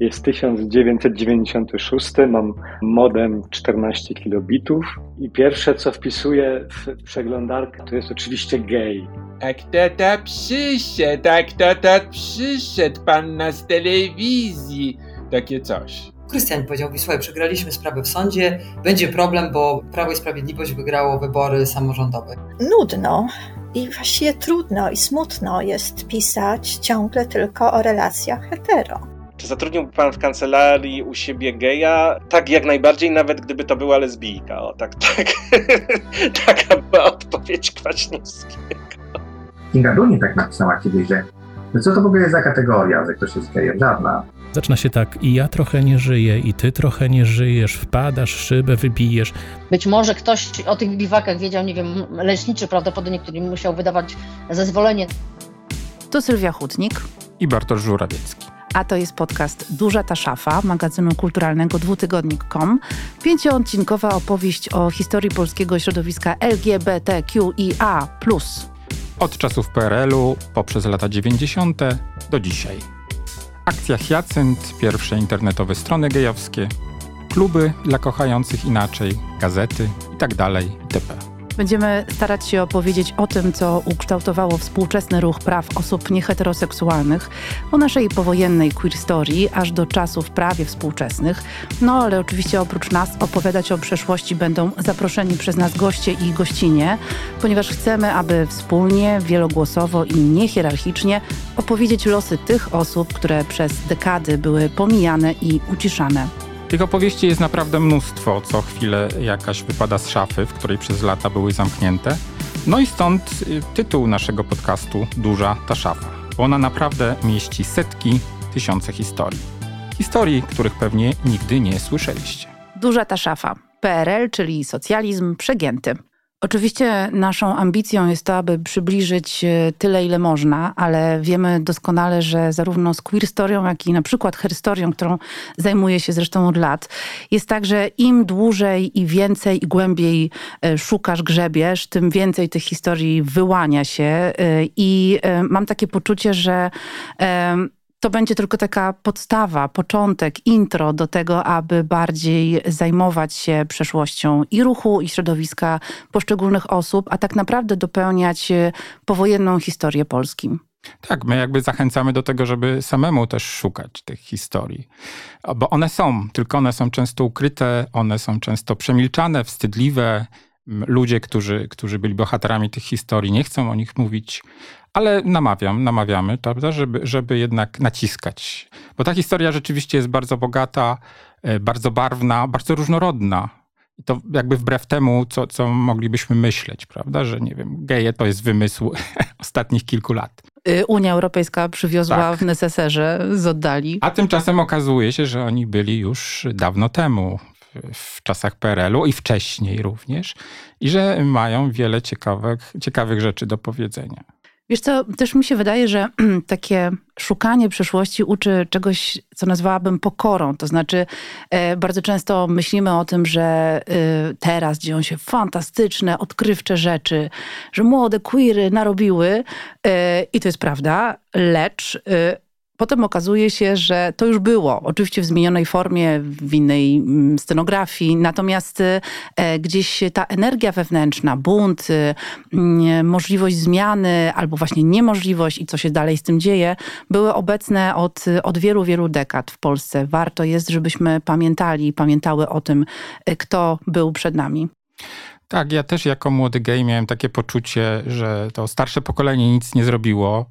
Jest 1996, mam modem 14 kilobitów i pierwsze co wpisuję w przeglądarkę to jest oczywiście gay. A kto to przyszedł, a kto to przyszedł, pan z telewizji? Takie coś. Krystian powiedział mi, słuchaj, przegraliśmy sprawę w sądzie, będzie problem, bo Prawo i Sprawiedliwość wygrało wybory samorządowe. Nudno i właściwie trudno i smutno jest pisać ciągle tylko o relacjach hetero. Czy zatrudniłby pan w kancelarii u siebie geja? Tak, jak najbardziej, nawet gdyby to była lesbijka. O, tak, tak. Taka była odpowiedź Kwaśniewskiego. Kinga Dunie tak napisała kiedyś, że no co to w ogóle jest za kategoria, że ktoś jest gejem? Żadna. Zaczyna się tak, i ja trochę nie żyję, i ty trochę nie żyjesz, wpadasz, szybę wybijesz. Być może ktoś o tych biwakach wiedział, nie wiem, leśniczy prawdopodobnie, który musiał wydawać zezwolenie. To Sylwia Hutnik i Bartosz Żurawiecki. A to jest podcast Duża ta szafa magazynu kulturalnego dwutygodnik.com. Pięcioodcinkowa opowieść o historii polskiego środowiska LGBTQIA+. Od czasów PRL-u poprzez lata 90. do dzisiaj. Akcja Hyacynt, pierwsze internetowe strony gejowskie, kluby dla kochających inaczej, gazety itd. Tak itp. Będziemy starać się opowiedzieć o tym, co ukształtowało współczesny ruch praw osób nieheteroseksualnych, o naszej powojennej queer story, aż do czasów prawie współczesnych. No ale oczywiście oprócz nas opowiadać o przeszłości będą zaproszeni przez nas goście i gościnie, ponieważ chcemy, aby wspólnie, wielogłosowo i niehierarchicznie opowiedzieć losy tych osób, które przez dekady były pomijane i uciszane. Tych opowieści jest naprawdę mnóstwo. Co chwilę jakaś wypada z szafy, w której przez lata były zamknięte. No i stąd y, tytuł naszego podcastu Duża ta szafa. Ona naprawdę mieści setki, tysiące historii. Historii, których pewnie nigdy nie słyszeliście. Duża ta szafa. PRL, czyli socjalizm przegięty. Oczywiście naszą ambicją jest to, aby przybliżyć e, tyle, ile można, ale wiemy doskonale, że zarówno z queer jak i na przykład historią, którą zajmuję się zresztą od lat, jest tak, że im dłużej i więcej i głębiej e, szukasz, grzebiesz, tym więcej tych historii wyłania się e, i mam takie poczucie, że to będzie tylko taka podstawa, początek, intro do tego, aby bardziej zajmować się przeszłością i ruchu, i środowiska poszczególnych osób, a tak naprawdę dopełniać e, powojenną historię Polski. Tak, my jakby zachęcamy do tego, żeby samemu też szukać tych historii. Bo one są, tylko one są często ukryte, one są często przemilczane, wstydliwe. Ludzie, którzy, którzy byli bohaterami tych historii, nie chcą o nich mówić, ale namawiam, namawiamy, prawda, żeby, żeby jednak naciskać. Bo ta historia rzeczywiście jest bardzo bogata, e, bardzo barwna, bardzo różnorodna. I to jakby wbrew temu, co, co moglibyśmy myśleć, prawda, że nie wiem, geje to jest wymysł ostatnich kilku lat. Y, Unia Europejska przywiozła tak. w neseserze z oddali. A tymczasem okazuje się, że oni byli już dawno temu, w czasach PRL-u i wcześniej również, i że mają wiele ciekawych, ciekawych rzeczy do powiedzenia. Wiesz co, też mi się wydaje, że takie szukanie przyszłości uczy czegoś, co nazwałabym pokorą. To znaczy, e, bardzo często myślimy o tym, że e, teraz dzieją się fantastyczne, odkrywcze rzeczy, że młode queery narobiły e, i to jest prawda, lecz Potem okazuje się, że to już było, oczywiście w zmienionej formie, w innej mm, scenografii, natomiast e, gdzieś ta energia wewnętrzna, bunt, e, mm, możliwość zmiany albo właśnie niemożliwość i co się dalej z tym dzieje, były obecne od, od wielu, wielu dekad w Polsce. Warto jest, żebyśmy pamiętali, pamiętały o tym, e, kto był przed nami. Tak, ja też jako młody gej miałem takie poczucie, że to starsze pokolenie nic nie zrobiło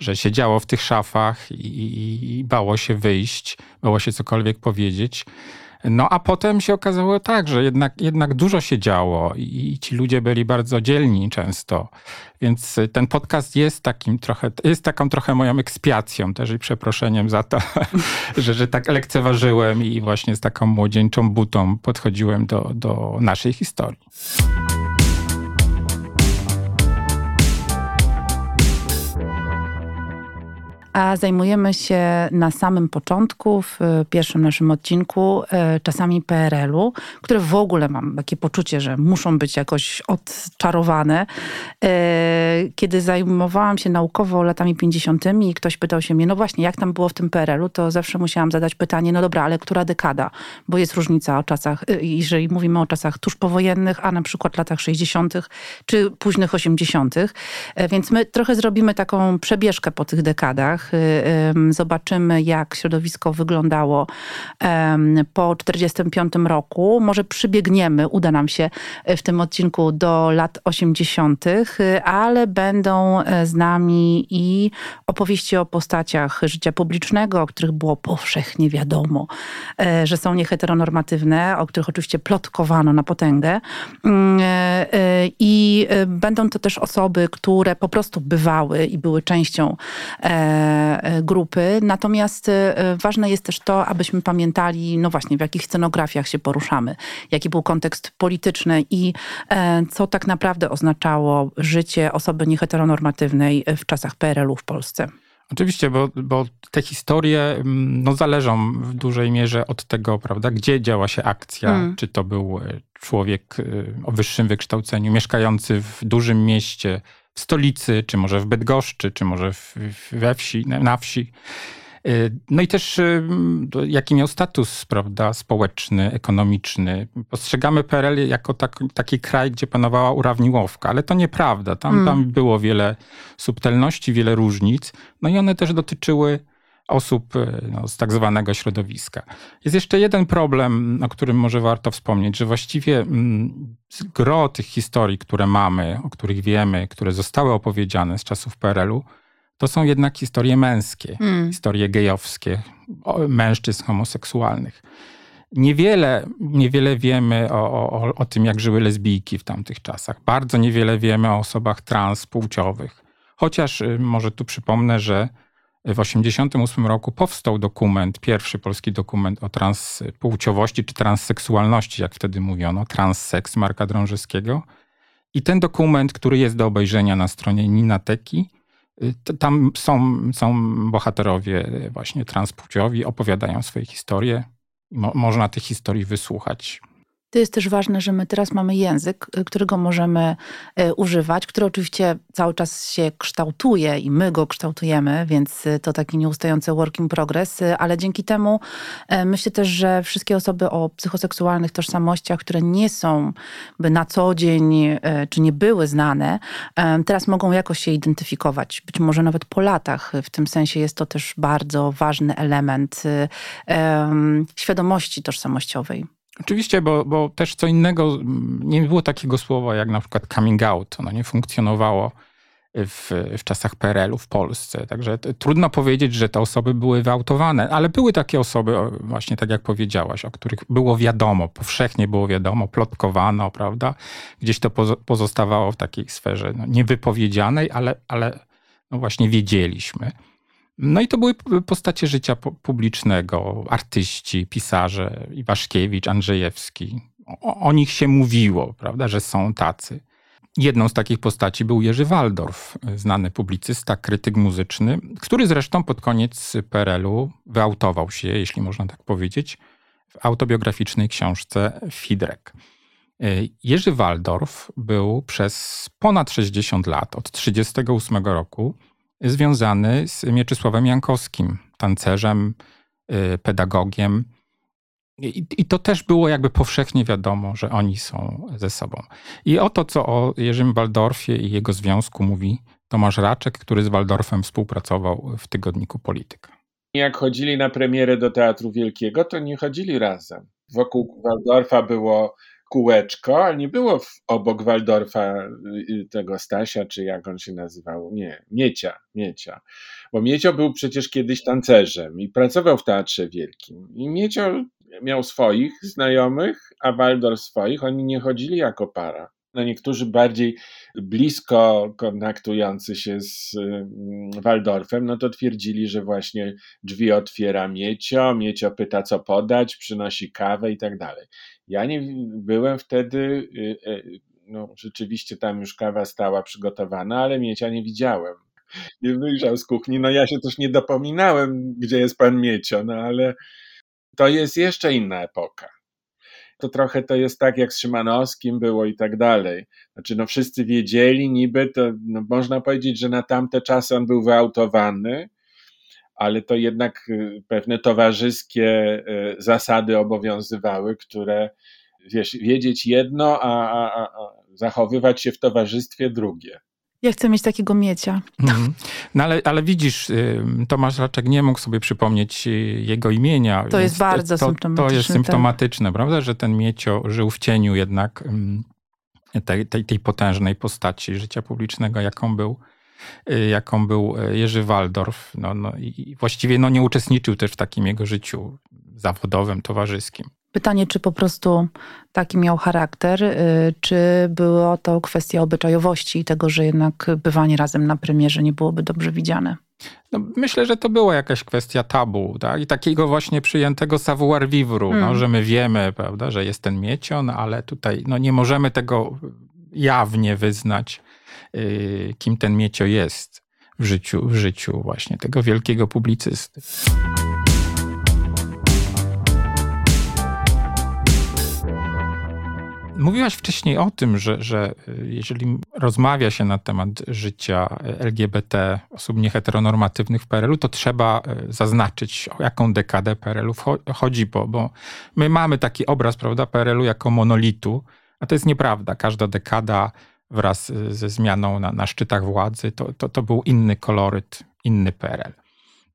że siedziało w tych szafach i, i bało się wyjść, bało się cokolwiek powiedzieć. No a potem się okazało tak, że jednak, jednak dużo się działo i ci ludzie byli bardzo dzielni często. Więc ten podcast jest takim trochę, jest taką trochę moją ekspiacją też i przeproszeniem za to, że, że tak lekceważyłem i właśnie z taką młodzieńczą butą podchodziłem do, do naszej historii. A zajmujemy się na samym początku, w pierwszym naszym odcinku, e, czasami PRL-u, które w ogóle mam takie poczucie, że muszą być jakoś odczarowane. E, kiedy zajmowałam się naukowo latami 50. i ktoś pytał się mnie, no właśnie, jak tam było w tym PRL-u, to zawsze musiałam zadać pytanie, no dobra, ale która dekada? Bo jest różnica o czasach, e, jeżeli mówimy o czasach tuż powojennych, a na przykład latach 60. czy późnych 80. Więc my trochę zrobimy taką przebieżkę po tych dekadach. Zobaczymy, jak środowisko wyglądało po 1945 roku. Może przybiegniemy, uda nam się w tym odcinku do lat 80., ale będą e, z nami i opowieści o postaciach życia publicznego, o których było powszechnie wiadomo, e, że są nieheteronormatywne, o których oczywiście plotkowano na potęgę. Mm, e, I będą to też osoby, które po prostu bywały i były częścią grupy. Natomiast ważne jest też to, abyśmy pamiętali, no właśnie, w jakich scenografiach się poruszamy, jaki był kontekst polityczny i co tak naprawdę oznaczało życie osoby nieheteronormatywnej w czasach PRL-u w Polsce. Oczywiście, bo, bo te historie mm, no, zależą w dużej mierze od tego, prawda, gdzie działa się akcja. Hmm. Czy to był e, człowiek e, o wyższym wykształceniu, mieszkający w dużym mieście, stolicy, czy może w Bydgoszczy, czy może w, we wsi, na wsi. Y, no i też y, jaki miał status prawda, społeczny, ekonomiczny. Postrzegamy PRL jako tak, taki kraj, gdzie panowała urawniłowka, ale to nieprawda. Tam, mm. tam było wiele subtelności, wiele różnic. No i one też dotyczyły osób y, no, z tak zwanego środowiska. Jest jeszcze jeden problem, o którym może warto wspomnieć, że właściwie mm, gro tych historii, które mamy, o których wiemy, które zostały opowiedziane z czasów PRL-u, to są jednak historie męskie, hmm. historie gejowskie, mężczyzn homoseksualnych. Niewiele, niewiele wiemy o, o, o tym, jak żyły lesbijki w tamtych czasach. Bardzo niewiele wiemy o osobach transpłciowych. Chociaż y, może tu przypomnę, że w 1988 roku powstał dokument, pierwszy polski dokument o transpłciowości czy transseksualności, jak wtedy mówiono, transseks Marka Drążyskiego. I ten dokument, który jest do obejrzenia na stronie Ninateki, tam są, są bohaterowie właśnie transpłciowi, opowiadają swoje historie. Mo można tych historii wysłuchać. To jest też ważne, że my teraz mamy język, y, którego możemy y, używać, który oczywiście cały czas się kształtuje i my go kształtujemy, więc y, to taki nieustający work in progress, ale dzięki temu myślę też, że wszystkie osoby o psychoseksualnych tożsamościach, które nie są by na co dzień czy nie były znane, teraz mogą jakoś się identyfikować. Być może nawet po latach. W tym sensie jest to też bardzo ważny element świadomości tożsamościowej. Oczywiście, bo, bo też co innego, nie było takiego słowa jak na przykład coming out. Ono nie funkcjonowało w, w czasach PRL-u w Polsce. Także trudno powiedzieć, że te osoby były wyautowane, ale były takie osoby, właśnie tak jak powiedziałaś, o których było wiadomo, powszechnie było wiadomo, plotkowano, prawda? Gdzieś to pozostawało w takiej sferze no, niewypowiedzianej, ale, ale no właśnie wiedzieliśmy. No i to były postacie życia publicznego, artyści, pisarze, Iwaszkiewicz, Andrzejewski. O, o, nich się mówiło, prawda, że są tacy. Jedną z takich postaci był Jerzy Waldorf, znany publicysta, krytyk muzyczny, który zresztą pod koniec PRL-u wyautował się, jeśli można tak powiedzieć, w autobiograficznej książce Fidrek. Jerzy Waldorf był przez ponad 60 lat, od 1938 roku, związany z Mieczysławem Jankowskim, tancerzem, y, pedagogiem. I, I, to też było jakby powszechnie wiadomo, że oni są ze sobą. I oto, co o Jerzym Waldorfie i jego związku mówi Tomasz Raczek, który z Waldorfem współpracował w tygodniku Polityka. Jak chodzili na premierę do Teatru Wielkiego, to nie chodzili razem. Wokół Waldorfa było kółeczko, ale nie było w, obok Waldorfa y, tego Stasia, czy jak on się nazywał, nie, Miecia, Miecia. Bo Miecio był przecież kiedyś tancerzem i pracował w Teatrze Wielkim. I Miecio miał swoich znajomych, a Waldorf swoich, oni nie chodzili jako para. No niektórzy bardziej blisko kontaktujący się z mm, Waldorfem, no to twierdzili, że właśnie drzwi otwiera Miecio, Miecio pyta co podać, przynosi kawę i tak dalej. Ja nie byłem wtedy, y, y, no rzeczywiście tam już kawa stała przygotowana, ale Miecia nie widziałem. nie wyjrzał z kuchni. No ja się też nie dopominałem, gdzie jest pan Miecio, no ale to jest jeszcze inna epoka. To trochę to jest tak, jak z Szymanowskim było i tak dalej. Znaczy, no wszyscy wiedzieli niby, to no, można powiedzieć, że na tamte czasy on był wyautowany, ale to jednak y, pewne towarzyskie y, zasady obowiązywały, które wiesz, wiedzieć jedno, a, a, a zachowywać się w towarzystwie drugie. Ja chcę mieć takiego miecia. Mhm. No ale, ale widzisz, Tomasz Raczek nie mógł sobie przypomnieć y, jego imienia. To jest bardzo to, symptomatyczne. To jest symptomatyczne, tak. prawda, że ten miecio żył w cieniu jednak tej, tej, tej potężnej postaci życia publicznego, jaką był y, jaką był y, Jerzy Waldorf. No, no i właściwie no, nie uczestniczył też w takim jego życiu zawodowym, towarzyskim. Pytanie, czy po prostu taki miał charakter, y, czy było to kwestia obyczajowości i tego, że jednak bywanie razem na premierze nie byłoby dobrze widziane? No, myślę, że to była jakaś kwestia tabu tak? i takiego właśnie przyjętego savoir vivre, no, no, że my wiemy, prawda, że jest ten miecion, ale tutaj no, nie możemy tego jawnie wyznać, yy, kim ten miecio jest w życiu, w życiu właśnie tego wielkiego publicysty. Mówiłaś wcześniej o tym, że, że y, jeżeli rozmawia się na temat życia LGBT, osób nieheteronormatywnych w PRL-u, to trzeba y, zaznaczyć, o jaką dekadę PRL-u chodzi, bo, bo my mamy taki obraz, prawda, PRL-u jako monolitu, a to jest nieprawda. Każda dekada wraz y, ze zmianą na, na szczytach władzy, to, to, to był inny koloryt, inny PRL.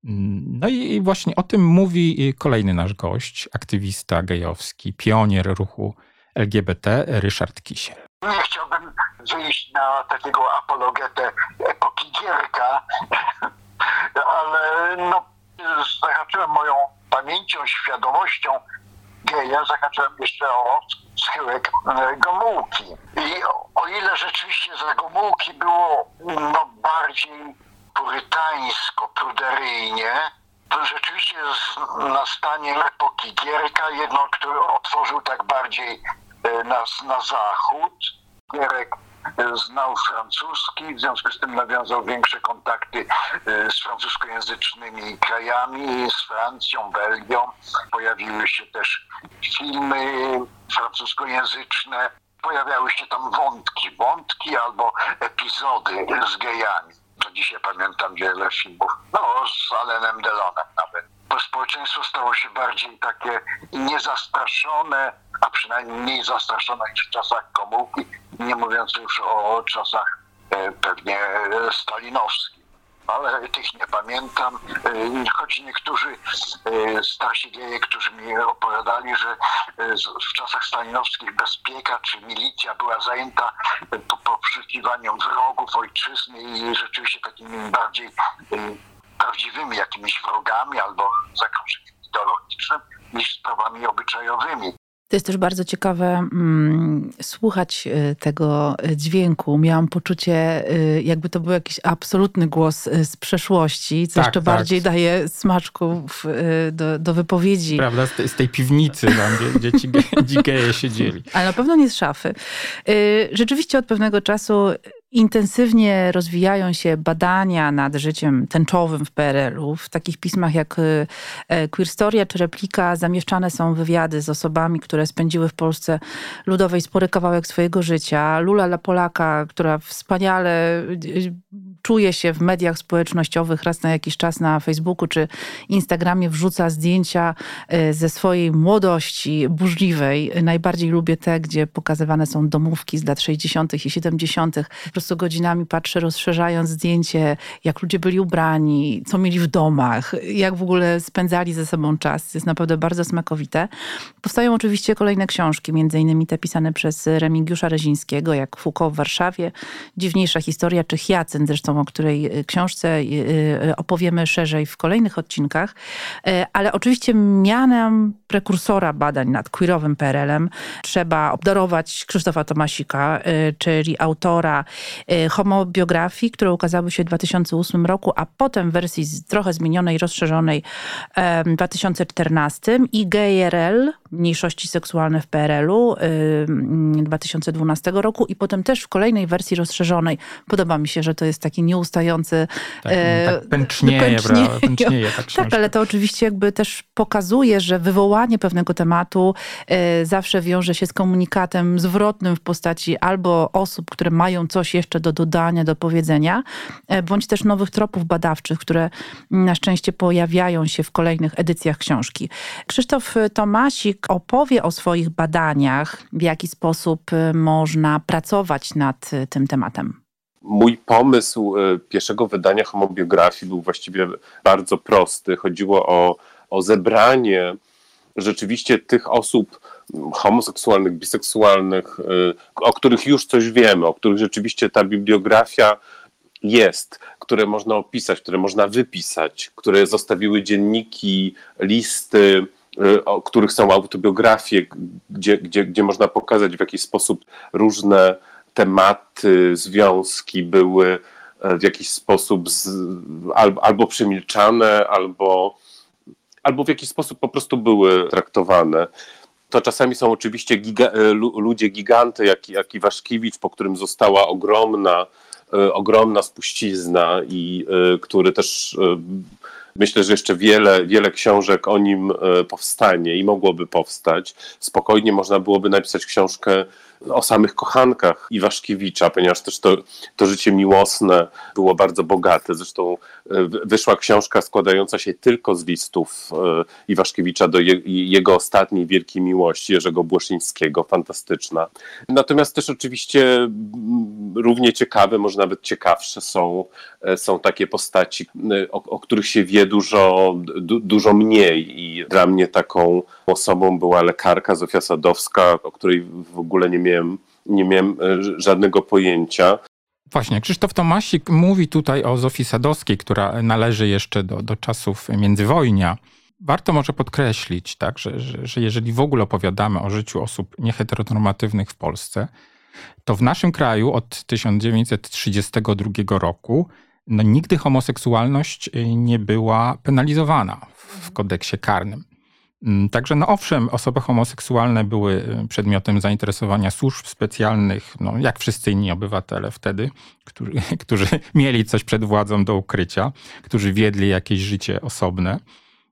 Mm, no i właśnie o tym mówi kolejny nasz gość, aktywista gejowski, pionier ruchu LGBT Ryszard Kisiel. Nie chciałbym wyjść na takiego apologetę epoki Gierka, ale no, zahaczyłem moją pamięcią, świadomością geja, zahaczyłem jeszcze o schyłek e, Gomułki. I o ile rzeczywiście za Gomułki było no, bardziej purytańsko, pruderyjnie, to rzeczywiście z nastaniem epoki Gierka, jedno, który otworzył tak bardziej E, na, na zachód. Gierek e, znał francuski, w związku z tym nawiązał większe kontakty e, z francuskojęzycznymi krajami, z Francją, Belgią. Pojawiły się też filmy francuskojęzyczne, pojawiały się tam wątki, wątki albo epizody z gejami. Do dzisiaj pamiętam wiele filmów, no z Alenem Delonem nawet. To społeczeństwo stało się bardziej takie niezastraszone, a przynajmniej mniej zastraszona niż w czasach komułki, nie mówiąc już o czasach e, pewnie stalinowskich. Ale tych nie pamiętam, e, choć niektórzy e, starsi geje, którzy mi opowiadali, że w czasach stalinowskich bezpieka czy milicja była zajęta poszukiwaniem wrogów ojczyzny i rzeczywiście takimi bardziej prawdziwymi jakimiś wrogami albo zagrożeniem ideologicznym niż sprawami obyczajowymi. To jest też bardzo ciekawe mm, słuchać y, tego dźwięku. Miałam poczucie, y, jakby to był jakiś absolutny głos z przeszłości, co tak, jeszcze tak. bardziej daje smaczków do, do wypowiedzi. Prawda, z tej, piwnicy, tam, gdzie, gdzie ci geje siedzieli. Ale na pewno nie z szafy. Rzeczywiście od pewnego czasu Intensywnie rozwijają się badania nad życiem tęczowym w PRL-u. W takich pismach jak e, e, Queer Storia czy Replika zamieszczane są wywiady z osobami, które spędziły w Polsce Ludowej spory kawałek swojego życia. Lula La Polaka, która wspaniale e, czuje się w mediach społecznościowych raz na jakiś czas na Facebooku czy Instagramie wrzuca zdjęcia ze swojej młodości burzliwej. Najbardziej lubię te, gdzie pokazywane są domówki z lat 60. i 70 prostu godzinami patrzę, rozszerzając zdjęcie, jak ludzie byli ubrani, co mieli w domach, jak w ogóle spędzali ze sobą czas. Jest naprawdę bardzo smakowite. Powstają oczywiście kolejne książki, między innymi te pisane przez Remigiusza Rezińskiego, jak Foucault w Warszawie, Dziwniejsza historia, czy Hyacynt, zresztą o której y, książce y, y, opowiemy szerzej w kolejnych odcinkach. Ale oczywiście mianem prekursora badań nad queerowym PRL-em trzeba obdarować Krzysztofa Tomasika, czyli autora homobiografii, które ukazały się w 2008 roku, a potem w wersji trochę zmienionej, rozszerzonej w 2014 i GRL, mniejszości seksualne w PRL-u 2012 roku i potem też w kolejnej wersji rozszerzonej. Podoba mi się, że to jest taki nieustający... Tak, e, tak pęcznieje, pęcznieje, pęcznieje ta Tak, ale to oczywiście jakby też pokazuje, że wywołanie pewnego tematu e, zawsze wiąże się z komunikatem zwrotnym w postaci albo osób, które mają coś jeszcze do dodania, do powiedzenia, e, bądź też nowych tropów badawczych, które na szczęście pojawiają się w kolejnych edycjach książki. Krzysztof Tomasik opowie o swoich badaniach, w jaki sposób y, można pracować nad y, tym tematem. Mój pomysł pierwszego wydania homobiografii był właściwie bardzo prosty. Chodziło o, o zebranie rzeczywiście tych osób homoseksualnych, biseksualnych, o których już coś wiemy, o których rzeczywiście ta bibliografia jest, które można opisać, które można wypisać, które zostawiły dzienniki, listy, Y, o których są autobiografie, gdzie, gdzie, gdzie można pokazać w jakiś sposób różne tematy, związki były e, w jakiś sposób z, albo, albo przemilczane, albo, albo w jakiś sposób po prostu były traktowane. To czasami są oczywiście giga, e, ludzie giganty, jak, jak Iwaszkiewicz, po którym została ogromna, e, ogromna spuścizna i który też Myślę, że jeszcze wiele, wiele książek o nim e, powstanie i mogłoby powstać. Spokojnie można byłoby napisać książkę o samych kochankach Iwaszkiewicza, ponieważ też to, to życie miłosne było bardzo bogate. Zresztą e, wyszła książka składająca się tylko z listów e, Iwaszkiewicza do je, jego ostatniej wielkiej miłości, Jerzego Błoszyńskiego, fantastyczna. Natomiast też oczywiście równie ciekawe, może nawet ciekawsze są, e, są takie postaci, o, o których się wie dużo, du, dużo mniej i dla mnie taką osobą była lekarka Zofia Sadowska, o której w ogóle nie miałem, nie miałem e, żadnego pojęcia. Właśnie, Krzysztof Tomasik mówi tutaj o Zofii Sadowskiej, która należy jeszcze do, do czasów międzywojnia. Warto może podkreślić, tak, że, że, że jeżeli w ogóle opowiadamy o życiu osób nieheteronormatywnych w Polsce, to w naszym kraju od 1932 roku no, nigdy homoseksualność nie była penalizowana w kodeksie karnym. Mm, także no owszem, osoby homoseksualne były y, przedmiotem zainteresowania służb specjalnych, no jak wszyscy inni obywatele wtedy, którzy, którzy mieli coś przed władzą do ukrycia, którzy wiedli jakieś życie osobne.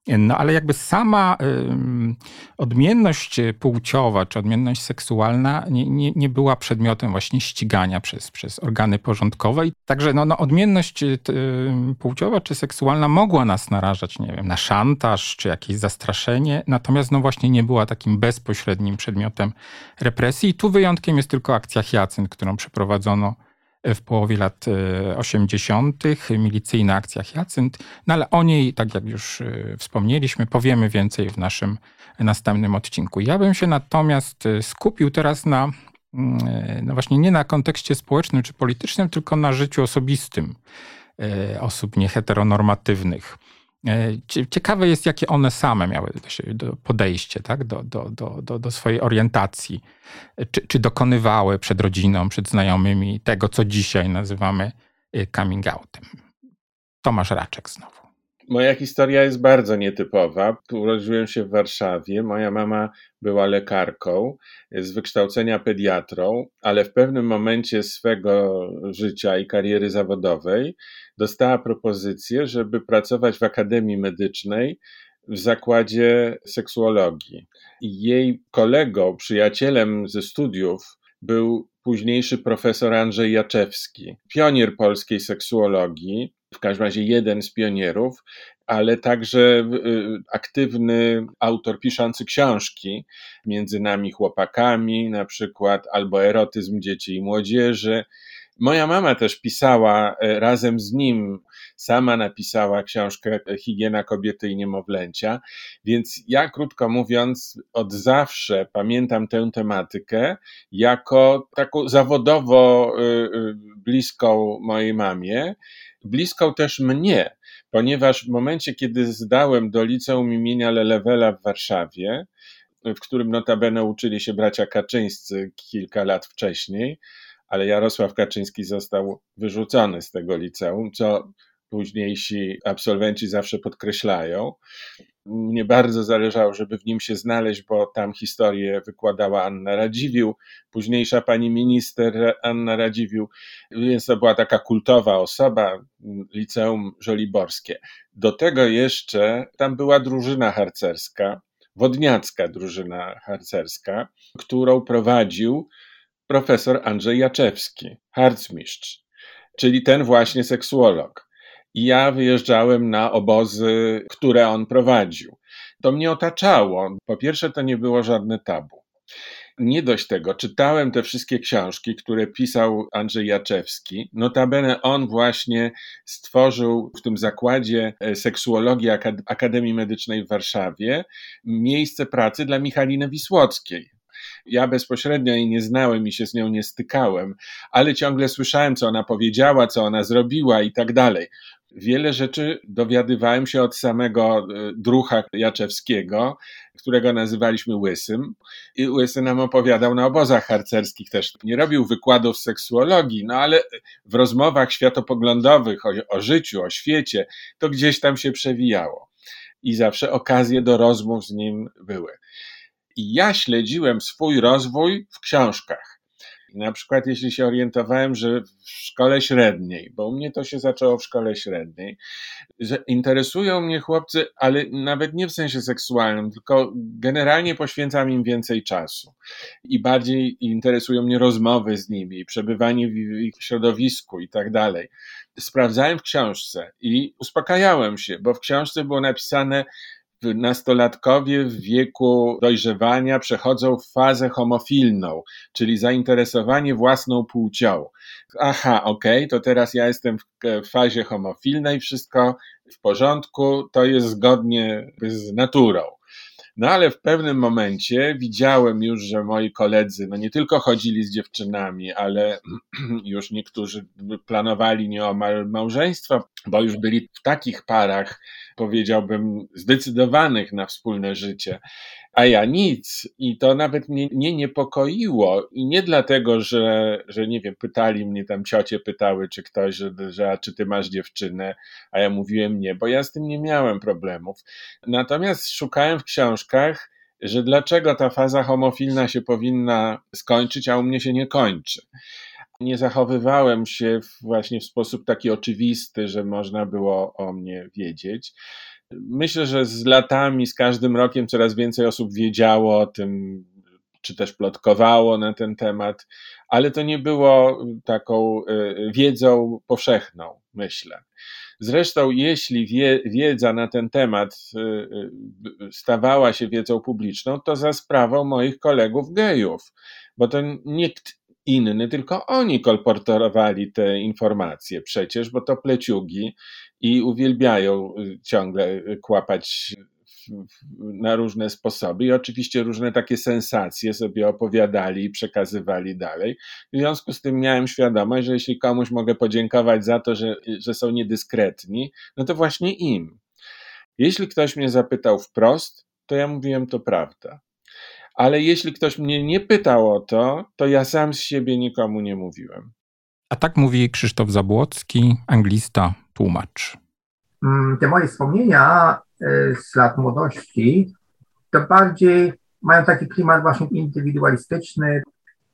No ale jakby sama odmienność płciowa czy odmienność seksualna nie, nie, nie była przedmiotem właśnie ścigania przez, przez organy porządkowe. I także no, no, odmienność y, płciowa czy seksualna mogła nas narażać, nie wiem, na szantaż czy jakieś zastraszenie, natomiast no właśnie nie była takim bezpośrednim przedmiotem represji. I tu wyjątkiem jest tylko akcja Hyacynt, którą przeprowadzono w połowie lat 80., e, milicyjna akcja Hyacynt, no ale o niej, tak jak już e, wspomnieliśmy, powiemy więcej w naszym następnym odcinku. Ja bym się natomiast e, skupił teraz na, mm, no właśnie nie na kontekście społecznym czy politycznym, tylko na życiu osobistym osób nieheteronormatywnych. E, ciekawe jest, jakie one same miały podejście tak? do, do, do, do, swojej orientacji. E, czy, czy dokonywały przed rodziną, przed znajomymi tego, co dzisiaj nazywamy e, coming outem. Tomasz Raczek znowu. Moja historia jest bardzo nietypowa. Urodziłem się w Warszawie. Moja mama była lekarką, z wykształcenia pediatrą, ale w pewnym momencie swego życia i kariery zawodowej dostała propozycję, żeby pracować w Akademii Medycznej w zakładzie seksuologii. Jej kolegą, przyjacielem ze studiów był późniejszy profesor Andrzej Jaczewski, pionier polskiej seksuologii, w każdym razie jeden z pionierów, ale także y, aktywny autor piszący książki między nami chłopakami, na przykład, albo erotyzm dzieci i młodzieży. Moja mama też pisała e, razem z nim, sama napisała książkę Higiena kobiety i niemowlęcia, więc ja krótko mówiąc, od zawsze pamiętam tę tematykę jako taką zawodowo y, y, bliską mojej mamie, bliską też mnie, ponieważ w momencie, kiedy zdałem do liceum imienia Lelewela w Warszawie, w którym notabene uczyli się bracia Kaczyńscy kilka lat wcześniej, ale Jarosław Kaczyński został wyrzucony z tego liceum, co późniejsi absolwenci zawsze podkreślają. Mnie bardzo zależało, żeby w nim się znaleźć, bo tam historię wykładała Anna Radziwił, późniejsza pani minister Anna Radziwił, więc to była taka kultowa osoba, liceum żoliborskie. Do tego jeszcze tam była drużyna harcerska, wodniacka drużyna harcerska, którą prowadził profesor Andrzej Jaczewski, harcmistrz, czyli ten właśnie seksuolog. I ja wyjeżdżałem na obozy, które on prowadził. To mnie otaczało. Po pierwsze, to nie było żadne tabu. Nie dość tego, czytałem te wszystkie książki, które pisał Andrzej Jaczewski. Notabene on właśnie stworzył w tym zakładzie e, seksuologii Akademii Medycznej w Warszawie miejsce pracy dla Michaliny Wisłockiej. Ja bezpośrednio jej nie znałem i się z nią nie stykałem, ale ciągle słyszałem, co ona powiedziała, co ona zrobiła i tak dalej. Wiele rzeczy dowiadywałem się od samego e, drucha Jaczewskiego, którego nazywaliśmy Łysym. I Łysy nam opowiadał na obozach harcerskich też. Nie robił wykładów seksuologii, no ale w rozmowach światopoglądowych o, o życiu, o świecie, to gdzieś tam się przewijało. I zawsze okazje do rozmów z nim były. I ja śledziłem swój rozwój w książkach. Na przykład, jeśli się orientowałem, że w szkole średniej, bo u mnie to się zaczęło w szkole średniej, że interesują mnie chłopcy, ale nawet nie w sensie seksualnym, tylko generalnie poświęcam im więcej czasu i bardziej interesują mnie rozmowy z nimi, przebywanie w ich środowisku i tak dalej. Sprawdzałem w książce i uspokajałem się, bo w książce było napisane, nastolatkowie w wieku dojrzewania przechodzą fazę homofilną, czyli zainteresowanie własną płcią. Aha, okej, okay, to teraz ja jestem w fazie homofilnej, wszystko w porządku, to jest zgodnie z naturą. No ale w pewnym momencie widziałem już, że moi koledzy, no nie tylko chodzili z dziewczynami, ale już niektórzy planowali nieomal małżeństwa, bo już byli w takich parach, powiedziałbym, zdecydowanych na wspólne życie, a ja nic. I to nawet mnie nie niepokoiło. I nie dlatego, że, że nie wiem, pytali mnie tam ciocie, pytały, czy ktoś, że, że a czy ty masz dziewczynę, a ja mówiłem nie, bo ja z tym nie miałem problemów. Natomiast szukałem w książkach, że dlaczego ta faza homofilna się powinna skończyć, a u mnie się nie kończy nie zachowywałem się właśnie w sposób taki oczywisty, że można było o mnie wiedzieć. Myślę, że z latami, z każdym rokiem coraz więcej osób wiedziało o tym, czy też plotkowało na ten temat, ale to nie było taką y, wiedzą powszechną, myślę. Zresztą, jeśli wie, wiedza na ten temat y, y, stawała się wiedzą publiczną, to za sprawą moich kolegów gejów, bo to nikt inny, tylko oni kolportowali te informacje przecież, bo to pleciugi i uwielbiają y, ciągle y, kłapać na różne sposoby i oczywiście różne takie sensacje sobie opowiadali i przekazywali dalej. W związku z tym miałem świadomość, że jeśli komuś mogę podziękować za to, że, że są niedyskretni, no to właśnie im. Jeśli ktoś mnie zapytał wprost, to ja mówiłem to prawda ale jeśli ktoś mnie nie pytał o to, to ja sam z siebie nikomu nie mówiłem. A tak mówi Krzysztof Zabłocki, anglista, tłumacz. Mm, te moje wspomnienia e, z lat młodości to bardziej mają taki klimat właśnie indywidualistyczny.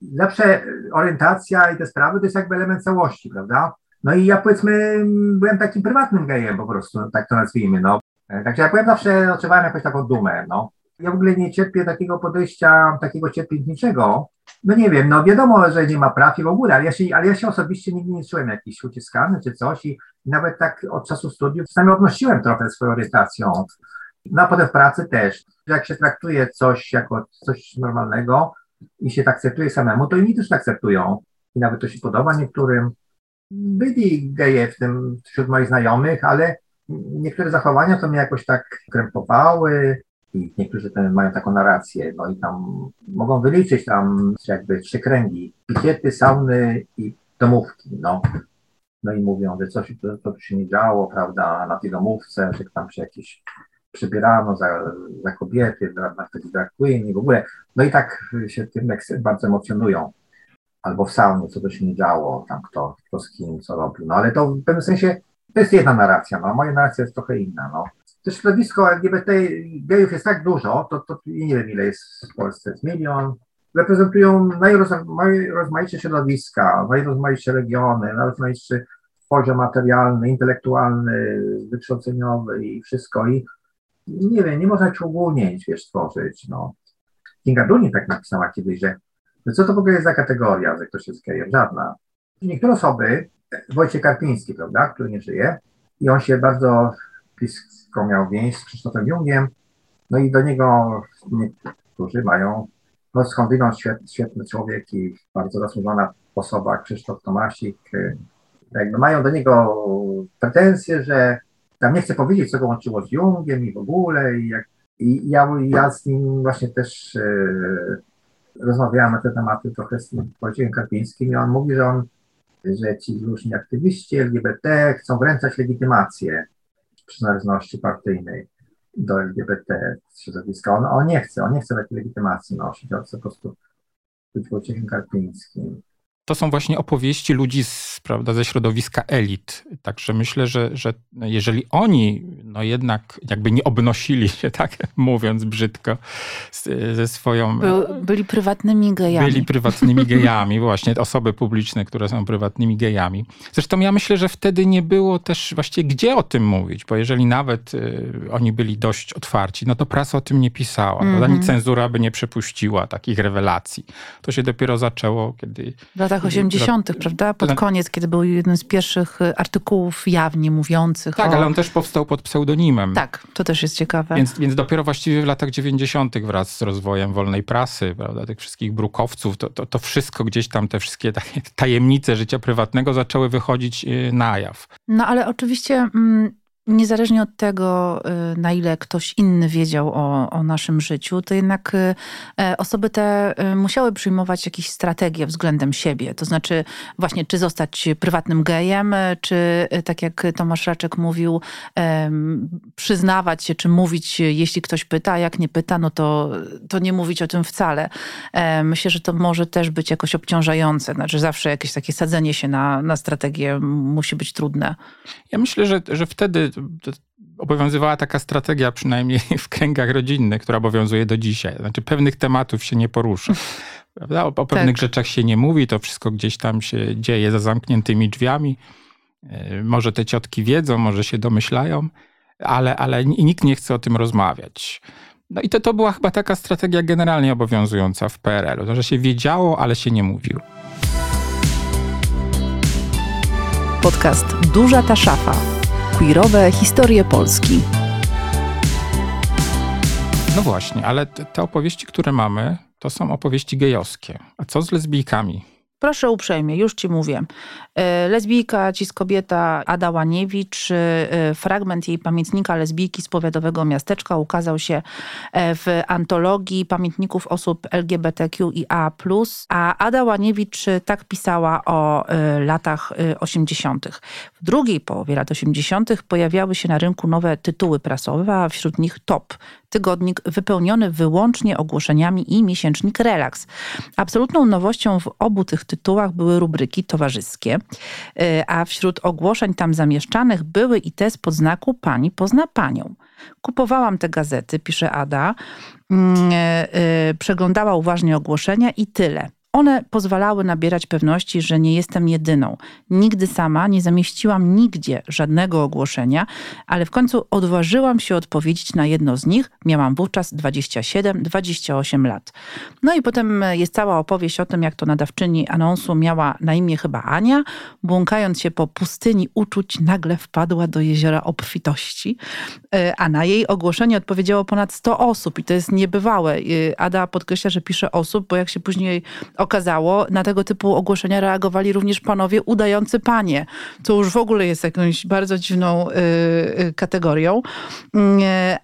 Zawsze orientacja i te sprawy to jest jakby element całości, prawda? No i ja powiedzmy byłem takim prywatnym gejem po prostu, tak to nazwijmy, no. E, także ja byłem zawsze, odczuwałem jakąś taką dumę, no. Ja w ogóle nie cierpię takiego podejścia, takiego cierpiętniczego. No nie wiem, no wiadomo, że nie ma praw i w ogóle, ale ja się, ale ja się osobiście nigdy nie czułem jakiś uciskany czy coś i nawet tak od czasu studiów czasami odnosiłem trochę swoją orientacją. No a potem w pracy też. Jak się traktuje coś jako coś normalnego i się tak akceptuje samemu, to inni też tak akceptują. I nawet to się podoba niektórym. Byli geje w tym wśród moich znajomych, ale niektóre zachowania to mnie jakoś tak krępowały, i niektórzy ten, mają taką narrację, no i tam mogą wyliczyć tam jakby trzy kręgi, pikiety, sauny i domówki, no. No i mówią, że coś to, to się nie działo, prawda, na tej domówce, że tam się jakieś przebierano za, za kobiety, na wtedy drag queen i w ogóle. No i tak się tym bardzo emocjonują. albo w saunie, co to się nie działo, tam kto, kto z kim, co robił. No ale to w pewnym sensie to jest jedna narracja, no. Moja narracja jest trochę inna, no. To środowisko LGBT gejów jest tak dużo, to, to nie wiem ile jest w Polsce, jest milion. Reprezentują najrozmaitsze środowiska, najrozmaitsze regiony, najrozmaitszy poziom materialny, intelektualny, wykształceniowy i wszystko. I nie wiem, nie można ogólnieć, wiesz, stworzyć, no. Kinga Dunin tak napisała kiedyś, że co to w ogóle jest za kategoria, że ktoś jest gejem? Żadna. Niektóre osoby, Wojciech Karpiński, prawda, który nie żyje, i on się bardzo blisko miał więź z Krzysztofem Jungiem, no i do niego niektórzy mają, no skądinąd świetny, świetny człowiek i bardzo zasłużona osoba, Krzysztof Tomasik, jakby mają do niego pretensje, że tam nie chce powiedzieć, co go łączyło z Jungiem i w ogóle i, jak, i ja, ja z nim właśnie też e, rozmawiałem na te tematy trochę z Wojciechem Karpińskim i on mówi, że on, że ci różni aktywiści LGBT chcą wręczać legitymację przynależności partyjnej do LGBT środowiska. On, on nie chce, on nie chce takiej legitymacji nosić, on chce po prostu być Wojciechem Karpińskim to są właśnie opowieści ludzi z, prawda, ze środowiska elit. Także myślę, że, że jeżeli oni no jednak jakby nie obnosili się, tak mówiąc brzydko, ze swoją... By, byli prywatnymi gejami. Byli prywatnymi gejami, właśnie osoby publiczne, które są prywatnymi gejami. Zresztą ja myślę, że wtedy nie było też właściwie gdzie o tym mówić, bo jeżeli nawet y, oni byli dość otwarci, no to prasa o tym nie pisała. Mm -hmm. Ani cenzura by nie przepuściła takich rewelacji. To się dopiero zaczęło, kiedy latach 80., prawda? Pod koniec, kiedy był jeden z pierwszych y, artykułów jawnie mówiących. Tak, o... ale on też powstał pod pseudonimem. Tak, to też jest ciekawe. Więc, więc dopiero właściwie w latach 90. wraz z rozwojem wolnej prasy, prawda, tych wszystkich brukowców, to, to, to wszystko gdzieś tam, te wszystkie tajemnice życia prywatnego zaczęły wychodzić y, na jaw. No ale oczywiście. Mm, niezależnie od tego, y, na ile ktoś inny wiedział o, o naszym życiu, to jednak y, e, osoby te y, musiały przyjmować jakieś strategie względem siebie. To znaczy właśnie, czy zostać prywatnym gejem, czy tak jak Tomasz Raczek mówił, przyznawać się, czy mówić, jeśli ktoś pyta, a jak nie pyta, no to, to nie mówić o tym wcale. E, myślę, że to może też być jakoś obciążające. Znaczy zawsze jakieś takie sadzenie się na, na strategię musi być trudne. Ja myślę, że, że wtedy obowiązywała taka strategia, przynajmniej w kręgach rodzinnych, która obowiązuje do dzisiaj. Znaczy pewnych tematów się nie porusza. Prawda? O, o pewnych tak. rzeczach się nie mówi, to wszystko gdzieś tam się dzieje za zamkniętymi drzwiami. E, może te ciotki wiedzą, może się domyślają, ale, ale nikt nie chce o tym rozmawiać. No i to, to była chyba taka strategia generalnie obowiązująca w PRL-u, że się wiedziało, ale się nie mówiło. Podcast Duża ta szafa queerowe historie Polski. No właśnie, ale te opowieści, które mamy, to są opowieści gejowskie. A co z lesbijkami? Proszę uprzejmie, już ci mówię. E, lesbijka, cis kobieta Ada Łaniewicz, e, fragment jej pamiętnika lesbijki z powiatowego miasteczka ukazał się e, w antologii pamiętników osób LGBTQIA+, a Ada Łaniewicz tak pisała o latach 80. W drugiej połowie lat 80. pojawiały się na rynku nowe tytuły prasowe, a wśród nich Top, tygodnik wypełniony wyłącznie ogłoszeniami i miesięcznik Relax. Absolutną nowością w obu tych tytułach były rubryki towarzyskie, a wśród ogłoszeń tam zamieszczanych były i te z podznaku Pani pozna Panią. Kupowałam te gazety, pisze Ada, mm, e, e, przeglądała uważnie ogłoszenia i tyle. One pozwalały nabierać pewności, że nie jestem jedyną. Nigdy sama nie zamieściłam nigdzie żadnego ogłoszenia, ale w końcu odważyłam się odpowiedzieć na jedno z nich. Miałam wówczas 27-28 lat. No i potem jest cała opowieść o tym, jak to nadawczyni anonsu miała na imię chyba Ania. Błąkając się po pustyni uczuć, nagle wpadła do jeziora obfitości, e, a na jej ogłoszenie odpowiedziało ponad 100 osób i to jest niebywałe. E, Ada podkreśla, że pisze osób, bo jak się później okazało, na tego typu ogłoszenia reagowali również panowie udający panie, co już w ogóle jest jakąś bardzo dziwną y, y, kategorią. Y,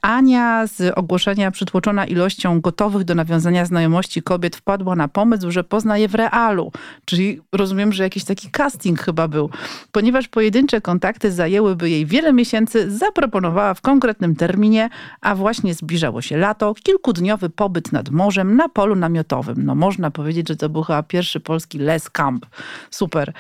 Ania z ogłoszenia przytłoczona ilością gotowych do nawiązania znajomości kobiet wpadła na pomysł, że poznaje w realu. Czyli rozumiem, że jakiś taki casting chyba był. Ponieważ pojedyncze kontakty zajęłyby jej wiele miesięcy, zaproponowała w konkretnym terminie, a właśnie zbliżało się lato, kilkudniowy pobyt nad morzem na polu namiotowym. No można powiedzieć, że to chyba pierwszy polski Les Camp. Super.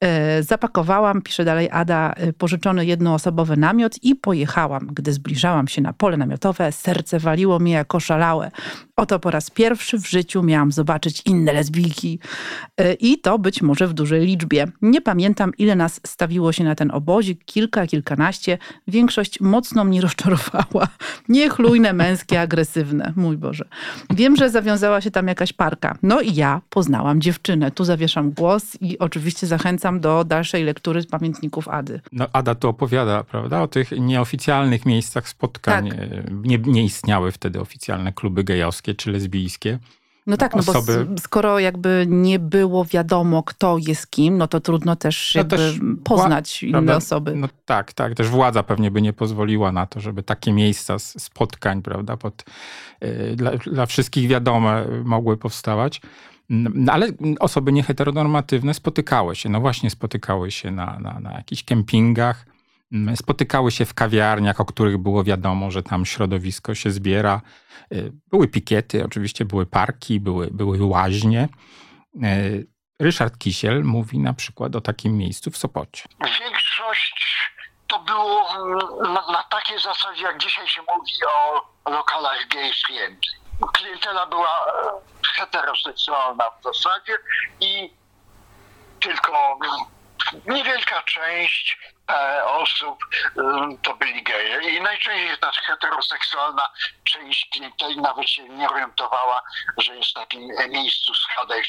E, zapakowałam, pisze dalej Ada, e, pożyczony jednoosobowy namiot i pojechałam. Gdy zbliżałam się na pole namiotowe, serce waliło mi jako szalałe. Oto po raz pierwszy w życiu miałam zobaczyć inne lesbijki. E, I to być może w dużej liczbie. Nie pamiętam, ile nas stawiło się na ten obozik, kilka, kilkanaście. Większość mocno mnie rozczarowała. Niechlujne, męskie, agresywne. Mój Boże. Wiem, że zawiązała się tam jakaś parka. No i ja poznałam dziewczynę. Tu zawieszam głos i oczywiście zachęcam zachęcam do dalszej lektury pamiętników Ady. No, Ada tu opowiada, prawda, o tych nieoficjalnych miejscach spotkań. Tak. Nie, nie istniały wtedy oficjalne kluby gejowskie czy lesbijskie. No tak, no Osoby... bo skoro jakby nie było wiadomo, kto jest kim, no to trudno też, no też poznać inne prawda? osoby. No tak, tak. Też władza pewnie by nie pozwoliła na to, żeby takie miejsca spotkań, prawda, pod, y, dla, dla wszystkich wiadome mogły powstawać. No, ale osoby nieheteronormatywne spotykały się, no właśnie spotykały się na, na, na jakichś kempingach, spotykały się w kawiarniach, o których było wiadomo, że tam środowisko się zbiera. Y, były pikiety, oczywiście były parki, były, były łaźnie. Y, Ryszard Kisiel mówi na przykład o takim miejscu w Sopocie. Większość to było mm, na, na takiej zasadzie, jak dzisiaj się mówi o lokalach friendly klientela była e, heteroseksualna w zasadzie i tylko niewielka część e, osób e, to byli geje i najczęściej ta heteroseksualna część klienteli nawet się nie orientowała, że jest w takim miejscu schadek,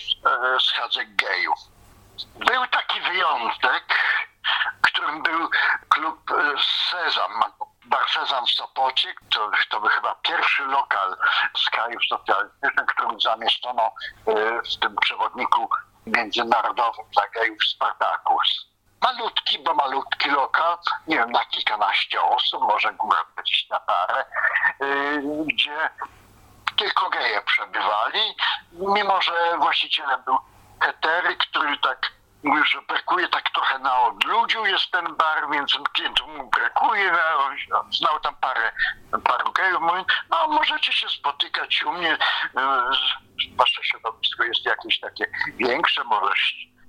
schadzek gejów. Był taki wyjątek, którym był klub Sezam, Bar Sezam w Sopocie, to, to był chyba pierwszy lokal z krajów socjalistycznych, którym zamieszczono e, w tym przewodniku międzynarodowym dla gejów Spartacus. Malutki, bo malutki lokal, nie wiem, na kilkanaście osób, może góra gdzieś na parę, e, gdzie tylko geje przebywali, mimo że właścicielem był hetery, który tak Mówił, że brakuje tak trochę na odludziu jest ten bar, więc klientów mu brakuje. No, znał tam parę, paru gejów. Mówi, no możecie się spotykać u mnie. Wasze środowisko jest jakieś takie większe, może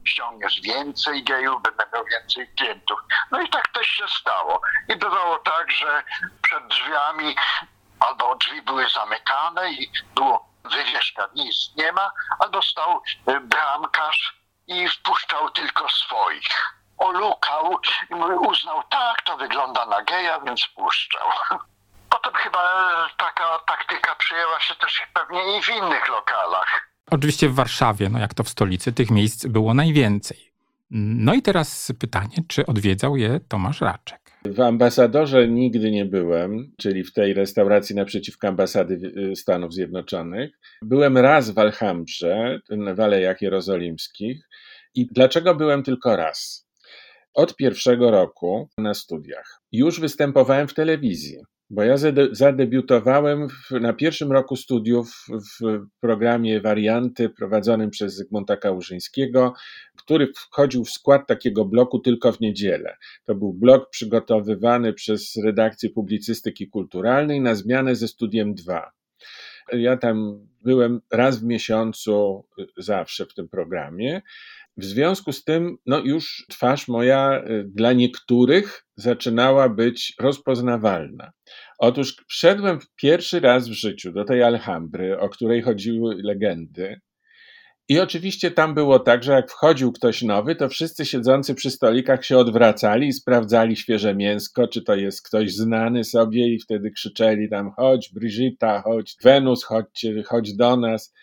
ściągniesz więcej gejów, będę miał więcej klientów. No i tak też się stało. I bywało tak, że przed drzwiami albo drzwi były zamykane i było wywieszka, nic nie ma, albo stał bramkarz i wpuszczał tylko swoich. Olukał i uznał, tak, to wygląda na geja, więc wpuszczał. Potem chyba taka taktyka przyjęła się też pewnie i w innych lokalach. Oczywiście w Warszawie, no jak to w stolicy, tych miejsc było najwięcej. No i teraz pytanie, czy odwiedzał je Tomasz Raczek? W ambasadorze nigdy nie byłem, czyli w tej restauracji naprzeciwko ambasady y, Stanów Zjednoczonych. Byłem raz w Alhambrze, w Alejach Jerozolimskich. I dlaczego byłem tylko raz? Od pierwszego roku na studiach już występowałem w telewizji, bo ja zadebiutowałem na pierwszym roku studiów w programie Warianty prowadzonym przez Zygmunta Kałużyńskiego, który wchodził w skład takiego bloku tylko w niedzielę. To był blok przygotowywany przez redakcję publicystyki kulturalnej na zmianę ze studiem 2. Ja tam byłem raz w miesiącu zawsze w tym programie. W związku z tym, no już twarz moja y, dla niektórych zaczynała być rozpoznawalna. Otóż wszedłem pierwszy raz w życiu do tej Alhambry, o której chodziły legendy. I oczywiście tam było tak, że jak wchodził ktoś nowy, to wszyscy siedzący przy stolikach się odwracali i sprawdzali świeże mięsko, czy to jest ktoś znany sobie, i wtedy krzyczeli tam: chodź, Brigitta, chodź, Wenus, chodźcie, chodź do nas.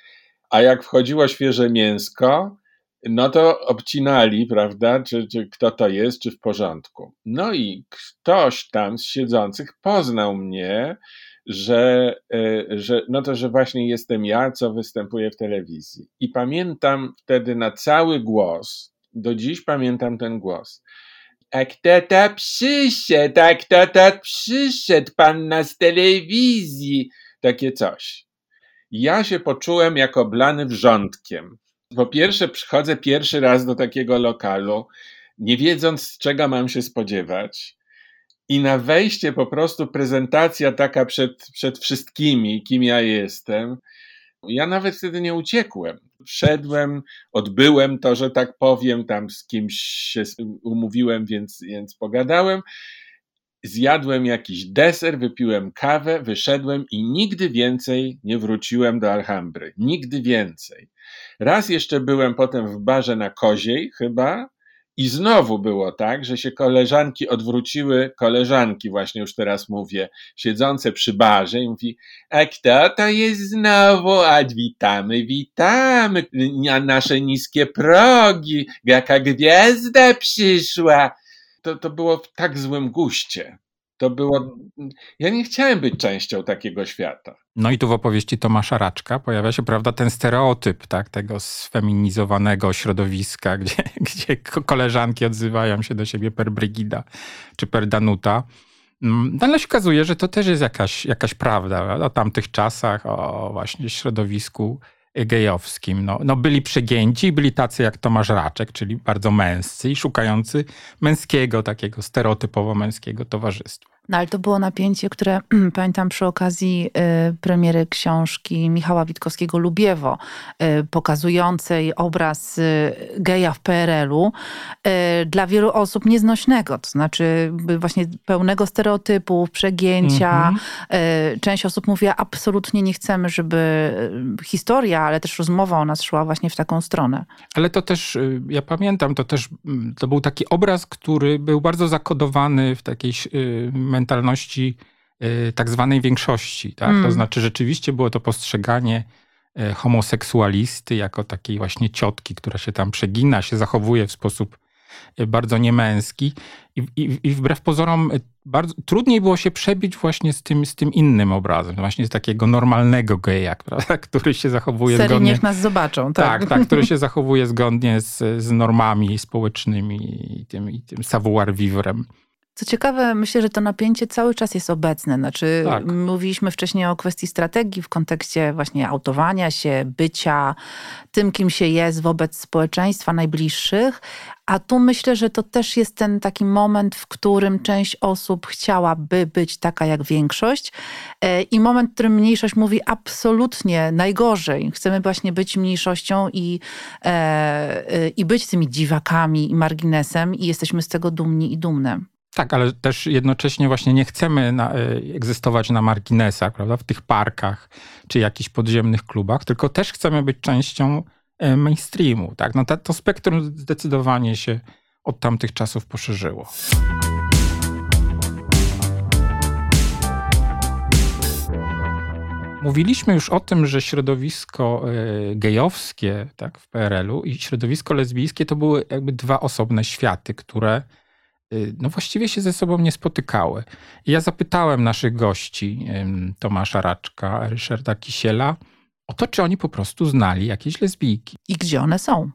A jak wchodziło świeże mięsko, no to obcinali, prawda, czy, czy kto to jest, czy w porządku. No i ktoś tam z siedzących poznał mnie, że, e, że, no to, że właśnie jestem ja, co występuję w telewizji. I pamiętam wtedy na cały głos, do dziś pamiętam ten głos. A kto to przyszedł, a kto to przyszedł, pan na z telewizji, takie coś. Ja się poczułem jako blany wrzątkiem. Po pierwsze, przychodzę pierwszy raz do takiego lokalu, nie wiedząc, czego mam się spodziewać. I na wejście po prostu prezentacja taka przed, przed wszystkimi, kim ja jestem. Ja nawet wtedy nie uciekłem. Wszedłem, odbyłem to, że tak powiem, tam z kimś się umówiłem, więc, więc pogadałem. Zjadłem jakiś deser, wypiłem kawę, wyszedłem i nigdy więcej nie wróciłem do Alhambry. Nigdy więcej. Raz jeszcze byłem potem w barze na Koziej, chyba, i znowu było tak, że się koleżanki odwróciły, koleżanki właśnie już teraz mówię, siedzące przy barze i mówi, a kto to jest znowu? A witamy, witamy, nasze niskie progi, jaka gwiazda przyszła. To, to było w tak złym guście. To było. Ja nie chciałem być częścią takiego świata. No i tu w opowieści Tomasza Raczka pojawia się, prawda, ten stereotyp tak, tego sfeminizowanego środowiska, gdzie, gdzie koleżanki odzywają się do siebie per Brygida czy per Danuta. Mm, no ale się okazuje, że to też jest jakaś, jakaś prawda o tamtych czasach, o właśnie środowisku gejowskim. No, no byli przegięci, byli tacy jak Tomasz Raczek, czyli bardzo męscy i szukający męskiego, takiego stereotypowo męskiego towarzystwa. No ale to było napięcie, które pamiętam przy okazji y, premiery książki Michała Witkowskiego Lubiewo, y, pokazującej obraz y, geja w PRL-u dla wielu osób nieznośnego, to znaczy właśnie pełnego stereotypów, przegięcia. Mm -hmm. Część osób mówiła absolutnie nie chcemy, żeby historia, ale też rozmowa o nas szła właśnie w taką stronę. Ale to też, ja pamiętam, to też mm, to był taki obraz, który był bardzo zakodowany w takiej mentalności y, tak zwanej większości. Tak? Mm. To znaczy, rzeczywiście było to postrzeganie y, homoseksualisty jako takiej właśnie ciotki, która się tam przegina, się zachowuje w sposób y, bardzo niemęski. I, i, i wbrew pozorom bardzo, trudniej było się przebić właśnie z tym, z tym innym obrazem, właśnie z takiego normalnego geja, prawda? który się zachowuje Serii zgodnie... niech nas zobaczą. Tak, tak, tak który się zachowuje zgodnie z, z normami społecznymi i tym, i tym savoir vivrem. Co ciekawe, myślę, że to napięcie cały czas jest obecne. Znaczy, tak. mówiliśmy wcześniej o kwestii strategii w kontekście właśnie autowania się, bycia tym, kim się jest wobec społeczeństwa najbliższych. A tu myślę, że to też jest ten taki moment, w którym część osób chciałaby być taka jak większość e, i moment, w którym mniejszość mówi absolutnie najgorzej. Chcemy właśnie być mniejszością i, e, e, i być tymi dziwakami i marginesem i jesteśmy z tego dumni i dumne. Tak, ale też jednocześnie właśnie nie chcemy na, e, egzystować na marginesach, prawda, w tych parkach czy jakichś podziemnych klubach, tylko też chcemy być częścią e, mainstreamu. Tak? No to, to spektrum zdecydowanie się od tamtych czasów poszerzyło. Mówiliśmy już o tym, że środowisko e, gejowskie tak, w PRL-u i środowisko lesbijskie to były jakby dwa osobne światy, które no właściwie się ze sobą nie spotykały. I ja zapytałem naszych gości, Tomasza Raczka, Ryszarda Kisiela, o to, czy oni po prostu znali jakieś lesbijki. I gdzie one są?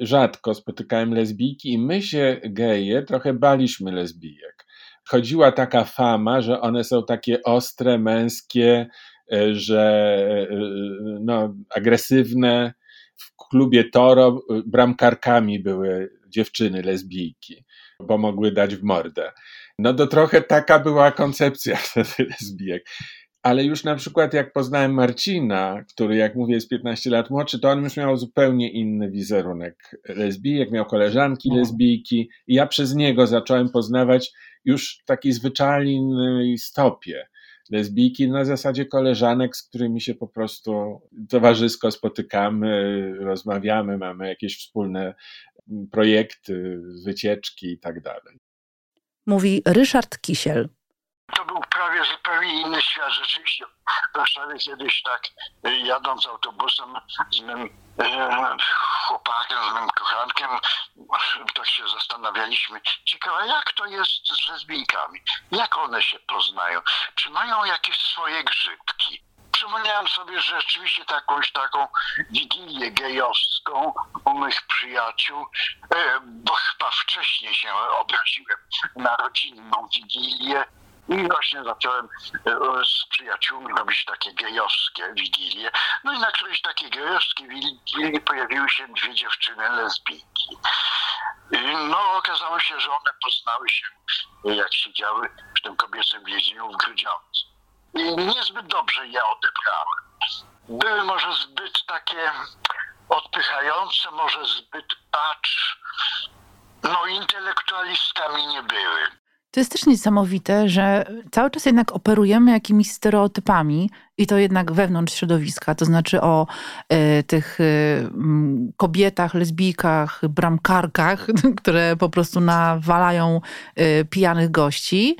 Rzadko spotykałem lesbijki i my się, geje, trochę baliśmy lesbijek. Chodziła taka fama, że one są takie ostre, męskie, e, że e, no, agresywne. W klubie Toro bramkarkami były dziewczyny lesbijki bo mogły dać w mordę. No to trochę taka była koncepcja wtedy lesbijek. Ale już na przykład jak poznałem Marcina, który jak mówię jest 15 lat młodszy, to on już miał zupełnie inny wizerunek lesbijek, miał koleżanki no. lesbijki i ja przez niego zacząłem poznawać już w takiej zwyczajnej stopie lesbijki na zasadzie koleżanek, z którymi się po prostu towarzysko spotykamy, rozmawiamy, mamy jakieś wspólne projekty, wycieczki i tak dalej. Mówi Ryszard Kisiel. To był prawie zupełnie inny świat. Rzeczywiście w Warszawie kiedyś tak jadąc autobusem z mym e, chłopakiem, z mym kochankiem, tak się zastanawialiśmy, ciekawe jak to jest z lesbijkami, jak one się poznają, czy mają jakieś swoje grzybki przypomniałem sobie że rzeczywiście takąś taką wigilię gejowską u mych przyjaciół, e, bo chyba wcześniej się obraziłem na rodzinną wigilię. I właśnie zacząłem e, z przyjaciółmi robić takie gejowskie wigilie. No i na którejś takiej gejowskiej wigilii pojawiły się dwie dziewczyny lesbijki. No okazało się, że one poznały się, jak siedziały w tym kobiecym więzieniu w Grudziądzu. I niezbyt dobrze je odebrałem. były może zbyt takie odpychające, może zbyt patrz, no intelektualistami nie były. To jest też niesamowite, że cały czas jednak operujemy jakimiś stereotypami i to jednak wewnątrz środowiska, to znaczy o y, tych y, kobietach, lesbijkach, bramkarkach, które po prostu nawalają y, pijanych gości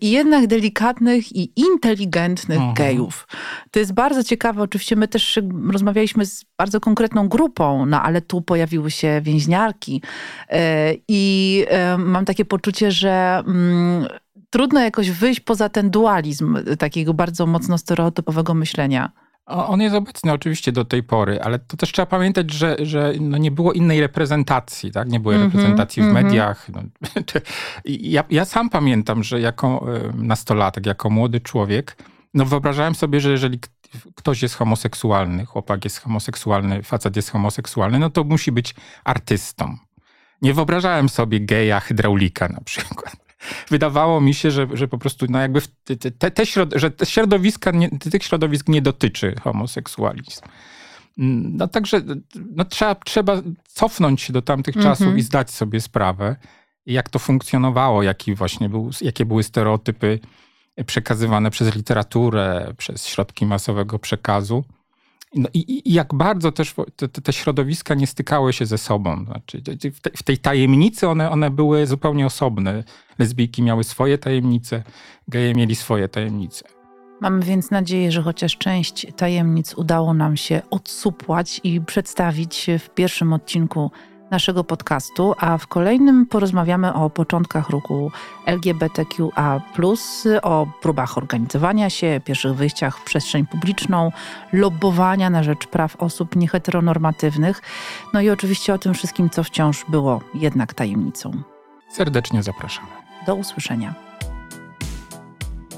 i jednak delikatnych i inteligentnych mhm. gejów. To jest bardzo ciekawe. Oczywiście my też rozmawialiśmy z bardzo konkretną grupą, no ale tu pojawiły się więźniarki i mam takie poczucie, że mm, trudno jakoś wyjść poza ten dualizm takiego bardzo mocno stereotypowego myślenia. On jest obecny oczywiście do tej pory, ale to też trzeba pamiętać, że, że no nie było innej reprezentacji, tak? Nie było mm -hmm, reprezentacji w mm -hmm. mediach. No, ja, ja, sam pamiętam, że jako e, nastolatek, jako młody człowiek, no wyobrażałem sobie, że jeżeli ktoś jest homoseksualny, chłopak jest homoseksualny, facet jest homoseksualny, no to musi być artystą. Nie wyobrażałem sobie geja, hydraulika na przykład wydawało mi się, że, że po prostu no jakby te, te, środ że te środowiska, nie, tych środowisk nie dotyczy homoseksualizm. No także no, trzeba, trzeba cofnąć się do tamtych mm -hmm. czasów i zdać sobie sprawę, jak to funkcjonowało, jaki właśnie był, jakie były stereotypy przekazywane przez literaturę, przez środki masowego przekazu. No i, i, jak bardzo też te, te, środowiska nie stykały się ze sobą. Znaczy, w, w tej tajemnicy one, one były zupełnie osobne. Lesbijki miały swoje tajemnice, geje mieli swoje tajemnice. Mamy więc nadzieję, że chociaż część tajemnic udało nam się odsupłać i przedstawić w pierwszym odcinku naszego podcastu, a w kolejnym porozmawiamy o początkach ruchu LGBTQA, o próbach organizowania się, pierwszych wyjściach w przestrzeń publiczną, lobbowania na rzecz praw osób nieheteronormatywnych, no i oczywiście o tym wszystkim, co wciąż było jednak tajemnicą. Serdecznie zapraszamy. Do usłyszenia.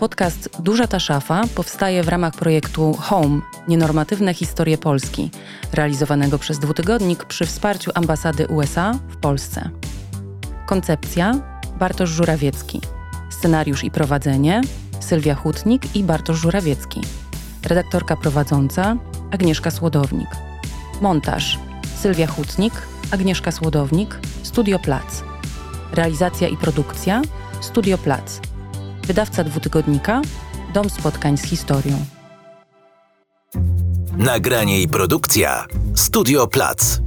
Podcast Duża ta szafa powstaje w ramach projektu Home Nienormatywne historie Polski, realizowanego przez dwutygodnik przy wsparciu ambasady USA w Polsce. Koncepcja Bartosz Żurawiecki. Scenariusz i prowadzenie Sylwia Hutnik i Bartosz Żurawiecki. Redaktorka prowadząca Agnieszka Słodownik. Montaż Sylwia Hutnik, Agnieszka Słodownik, Studio Plac. Realizacja i produkcja Studio Plac Wydawca dwutygodnika Dom Spotkań z Historią. Nagranie i produkcja Studio Plac.